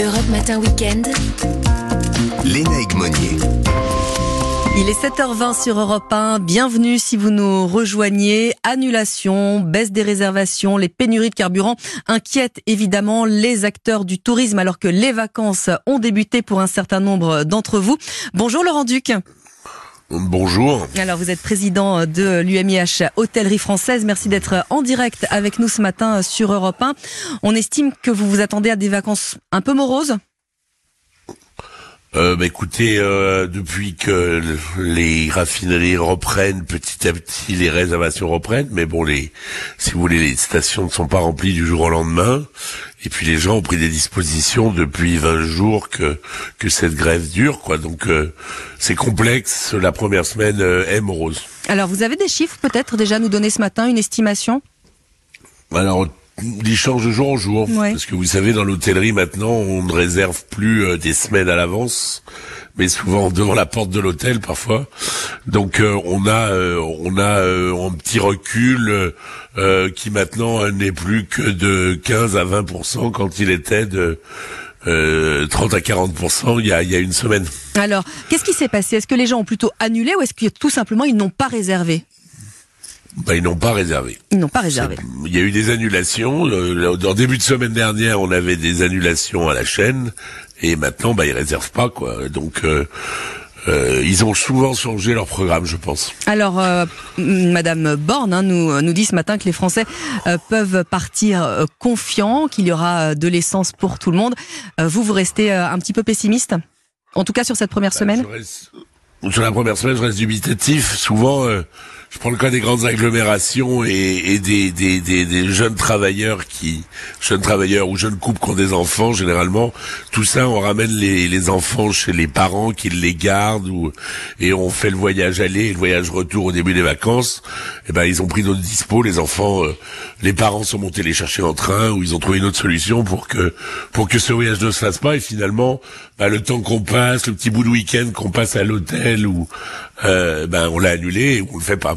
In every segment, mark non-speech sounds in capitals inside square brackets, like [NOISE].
Europe Matin Weekend. Léna Egmonier. Il est 7h20 sur Europe 1. Bienvenue si vous nous rejoignez. Annulation, baisse des réservations, les pénuries de carburant inquiètent évidemment les acteurs du tourisme alors que les vacances ont débuté pour un certain nombre d'entre vous. Bonjour Laurent Duc. Bonjour. Alors vous êtes président de l'UMIH Hôtellerie Française. Merci d'être en direct avec nous ce matin sur Europe 1. On estime que vous vous attendez à des vacances un peu moroses euh, bah, écoutez, euh, depuis que les raffineries reprennent petit à petit, les réservations reprennent, mais bon, les, si vous voulez, les stations ne sont pas remplies du jour au lendemain. Et puis les gens ont pris des dispositions depuis 20 jours que que cette grève dure, quoi. Donc euh, c'est complexe. La première semaine euh, est morose. Alors vous avez des chiffres peut-être déjà à nous donner ce matin, une estimation? Alors il change de jour en jour. Parce que vous savez, dans l'hôtellerie maintenant, on ne réserve plus euh, des semaines à l'avance, mais souvent devant la porte de l'hôtel parfois. Donc euh, on a euh, on a un petit recul qui maintenant n'est plus que de 15 à 20% quand il était de 30 à 40 il y a, il y a une semaine. Alors, qu'est-ce qui s'est passé? Est-ce que les gens ont plutôt annulé ou est-ce que tout simplement ils n'ont pas réservé? Bah, ils n'ont pas réservé. Ils n'ont pas réservé. Il y a eu des annulations. En début de semaine dernière, on avait des annulations à la chaîne, et maintenant, bah, ils réservent pas, quoi. Donc, euh, euh, ils ont souvent changé leur programme, je pense. Alors, euh, Madame Borne hein, nous, nous dit ce matin que les Français euh, peuvent partir confiants, qu'il y aura de l'essence pour tout le monde. vous, vous restez un petit peu pessimiste En tout cas sur cette première bah, semaine Sur la première semaine, je reste dubitatif. Souvent je prends le cas des grandes agglomérations et, et des, des, des, des, jeunes travailleurs qui, jeunes travailleurs ou jeunes couples qui ont des enfants, généralement, tout ça, on ramène les, les enfants chez les parents qui les gardent ou, et on fait le voyage aller et le voyage retour au début des vacances. Et eh ben, ils ont pris d'autres dispo, les enfants, euh, les parents sont montés les chercher en train ou ils ont trouvé une autre solution pour que, pour que ce voyage ne se fasse pas et finalement, bah, le temps qu'on passe, le petit bout de week-end qu'on passe à l'hôtel ou, euh, ben, on l'a annulé et on le fait pas.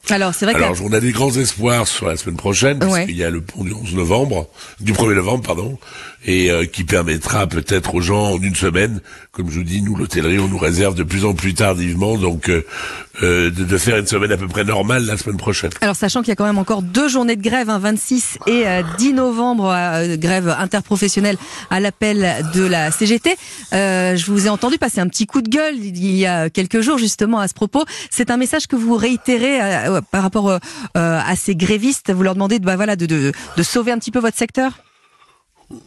Alors, c'est vrai Alors, on a des grands espoirs sur la semaine prochaine, parce qu'il y a le pont du 11 novembre, du 1er novembre, pardon, et euh, qui permettra peut-être aux gens en une semaine, comme je vous dis, nous l'hôtellerie, on nous réserve de plus en plus tardivement, donc euh, euh de, de, faire une semaine à peu près normale la semaine prochaine. Alors sachant qu'il y a quand même encore deux journées de grève, hein, 26 et 10 euh, novembre, grève interprofessionnelle à l'appel de la CGT. je vous ai entendu passer un petit coup de gueule il y a quelques jours justement à ce propos. C'est un message que vous réitérez par rapport à ces grévistes. Vous leur demandez de, bah, voilà, de, de, de sauver un petit peu votre secteur?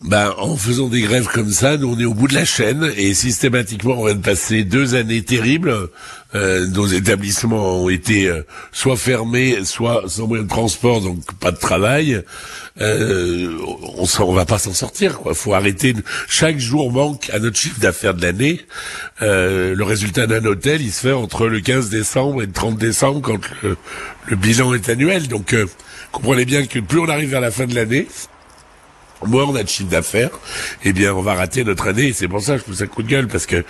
Ben, en faisant des grèves comme ça, nous on est au bout de la chaîne et systématiquement on vient de passer deux années terribles. Euh, nos établissements ont été euh, soit fermés, soit sans moyen de transport, donc pas de travail. Euh, on, on va pas s'en sortir. Quoi. Faut arrêter. Chaque jour manque à notre chiffre d'affaires de l'année. Euh, le résultat d'un hôtel, il se fait entre le 15 décembre et le 30 décembre quand le, le bilan est annuel. Donc comprenez bien que plus on arrive vers la fin de l'année, moins on a de chiffre d'affaires, eh bien, on va rater notre année. C'est pour ça que je pousse un coup de gueule, parce que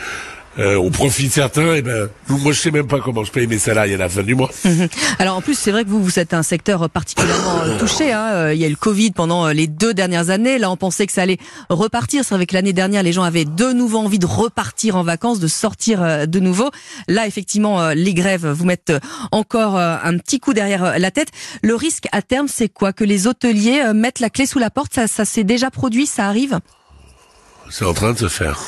euh, on profite certains, et ben moi je sais même pas comment je paye mes salariés à la fin du mois. [LAUGHS] Alors en plus c'est vrai que vous vous êtes un secteur particulièrement euh, touché. Hein. Euh, il y a eu le Covid pendant les deux dernières années. Là on pensait que ça allait repartir. C'est vrai que l'année dernière les gens avaient de nouveau envie de repartir en vacances, de sortir de nouveau. Là effectivement les grèves vous mettent encore un petit coup derrière la tête. Le risque à terme c'est quoi? Que les hôteliers mettent la clé sous la porte? Ça, ça s'est déjà produit? Ça arrive? C'est en train de se faire.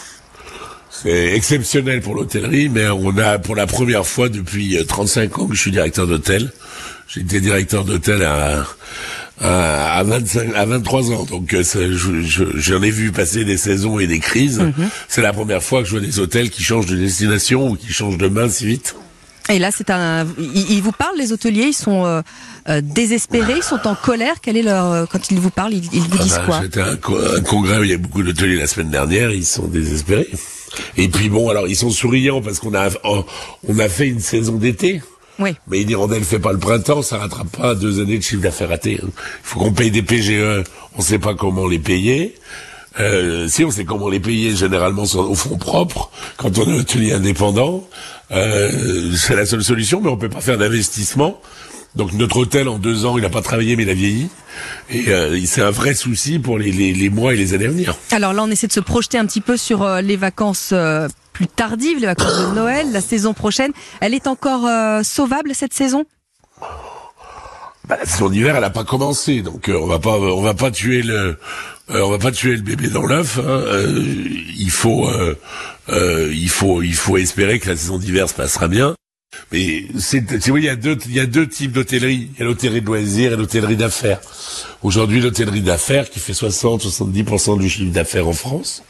C'est exceptionnel pour l'hôtellerie, mais on a pour la première fois depuis 35 euh, ans que je suis directeur d'hôtel. J'ai été directeur d'hôtel à, à, 25, à 23 ans, donc euh, j'en ai vu passer des saisons et des crises. Mhm. C'est la première fois que je vois des hôtels qui changent de destination ou qui changent de main si vite. Et là, c'est un. Ils, vous parlent, les hôteliers. Ils sont euh, désespérés. Ils sont en colère. Quel est leur quand ils vous parlent, ils, vous ah disent bah, quoi? C'était un, un, congrès où il y a beaucoup d'hôteliers la semaine dernière. Ils sont désespérés. Et puis bon, alors ils sont souriants parce qu'on a on a fait une saison d'été. Oui. Mais une hirondelle fait pas le printemps, ça rattrape pas deux années de chiffre d'affaires raté. Il faut qu'on paye des PGE, on sait pas comment les payer. Euh, si on sait comment les payer, généralement au fonds propre, quand on est hôtelier indépendant, euh, c'est la seule solution, mais on peut pas faire d'investissement Donc notre hôtel en deux ans, il n'a pas travaillé mais il a vieilli. Et euh, c'est un vrai souci pour les, les, les, mois et les années à venir. Alors là, on essaie de se projeter un petit peu sur euh, les vacances euh, plus tardives, les vacances de Noël, la saison prochaine. Elle est encore sauvable cette saison? Bah, la saison d'hiver, elle n'a pas commencé, donc on va pas, on va pas tuer le, on va pas tuer le bébé dans l'œuf. Hein. il faut, il faut, il faut espérer que la saison d'hiver se passera bien. Mais c'est, il y a deux, il y a deux types d'hôtellerie. Il y a l'hôtellerie de loisirs et l'hôtellerie d'affaires. Aujourd'hui, l'hôtellerie d'affaires, qui fait 60-70% du chiffre d'affaires en France,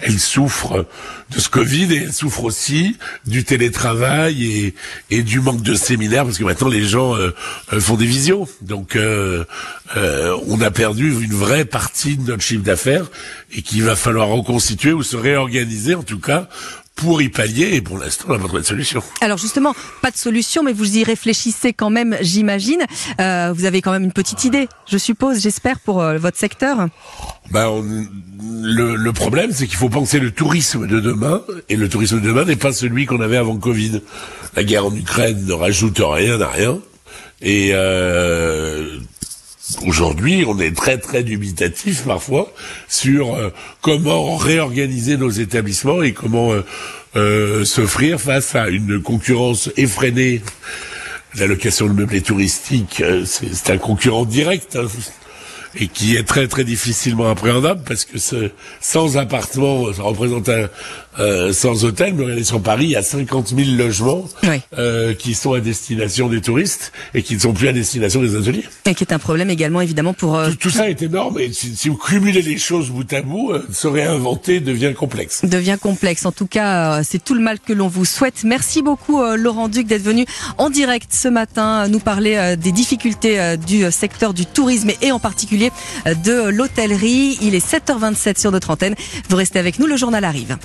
elle souffre de ce Covid et elle souffre aussi du télétravail et, du manque de séminaires, parce que maintenant les gens euh, euh, font des visions. Donc, euh, euh, on a perdu une vraie partie de notre chiffre d'affaires et qu'il va falloir reconstituer ou se réorganiser, en tout cas, pour y pallier et pour l'instant on n'a pas trouvé de solution. Alors justement, pas de solution, mais vous y réfléchissez quand même, j'imagine. Euh, vous avez quand même une petite idée, je suppose, j'espère, pour euh, votre secteur. Ben, le, le, problème, c'est qu'il faut penser le tourisme de demain, et le tourisme de demain n'est pas celui qu'on avait avant Covid. La guerre en Ukraine ne rajoute rien à rien, et euh, Aujourd'hui, on est très très dubitatif parfois sur euh, comment réorganiser nos établissements et comment euh, euh, s'offrir face à une concurrence effrénée. La location de meublés touristiques, c'est un concurrent direct. Hein et qui est très très difficilement appréhendable parce que ce, sans appartement, ça représente un euh, sans hôtel, mais regardez sur Paris, il y a 50 000 logements euh, qui sont à destination des touristes et qui ne sont plus à destination des ateliers. Et qui est un problème également évidemment pour... Euh... Tout, ça est énorme et si, si, vous cumulez les choses bout à bout, euh, se réinventer devient complexe. Devient complexe. En tout cas, euh, c'est tout le mal que l'on vous souhaite. Merci beaucoup euh, Laurent Duc d'être venu en direct ce matin nous parler des difficultés du secteur du tourisme et en particulier de l'hôtellerie. Il est 7h27 sur notre antenne. Vous restez avec nous, le journal arrive.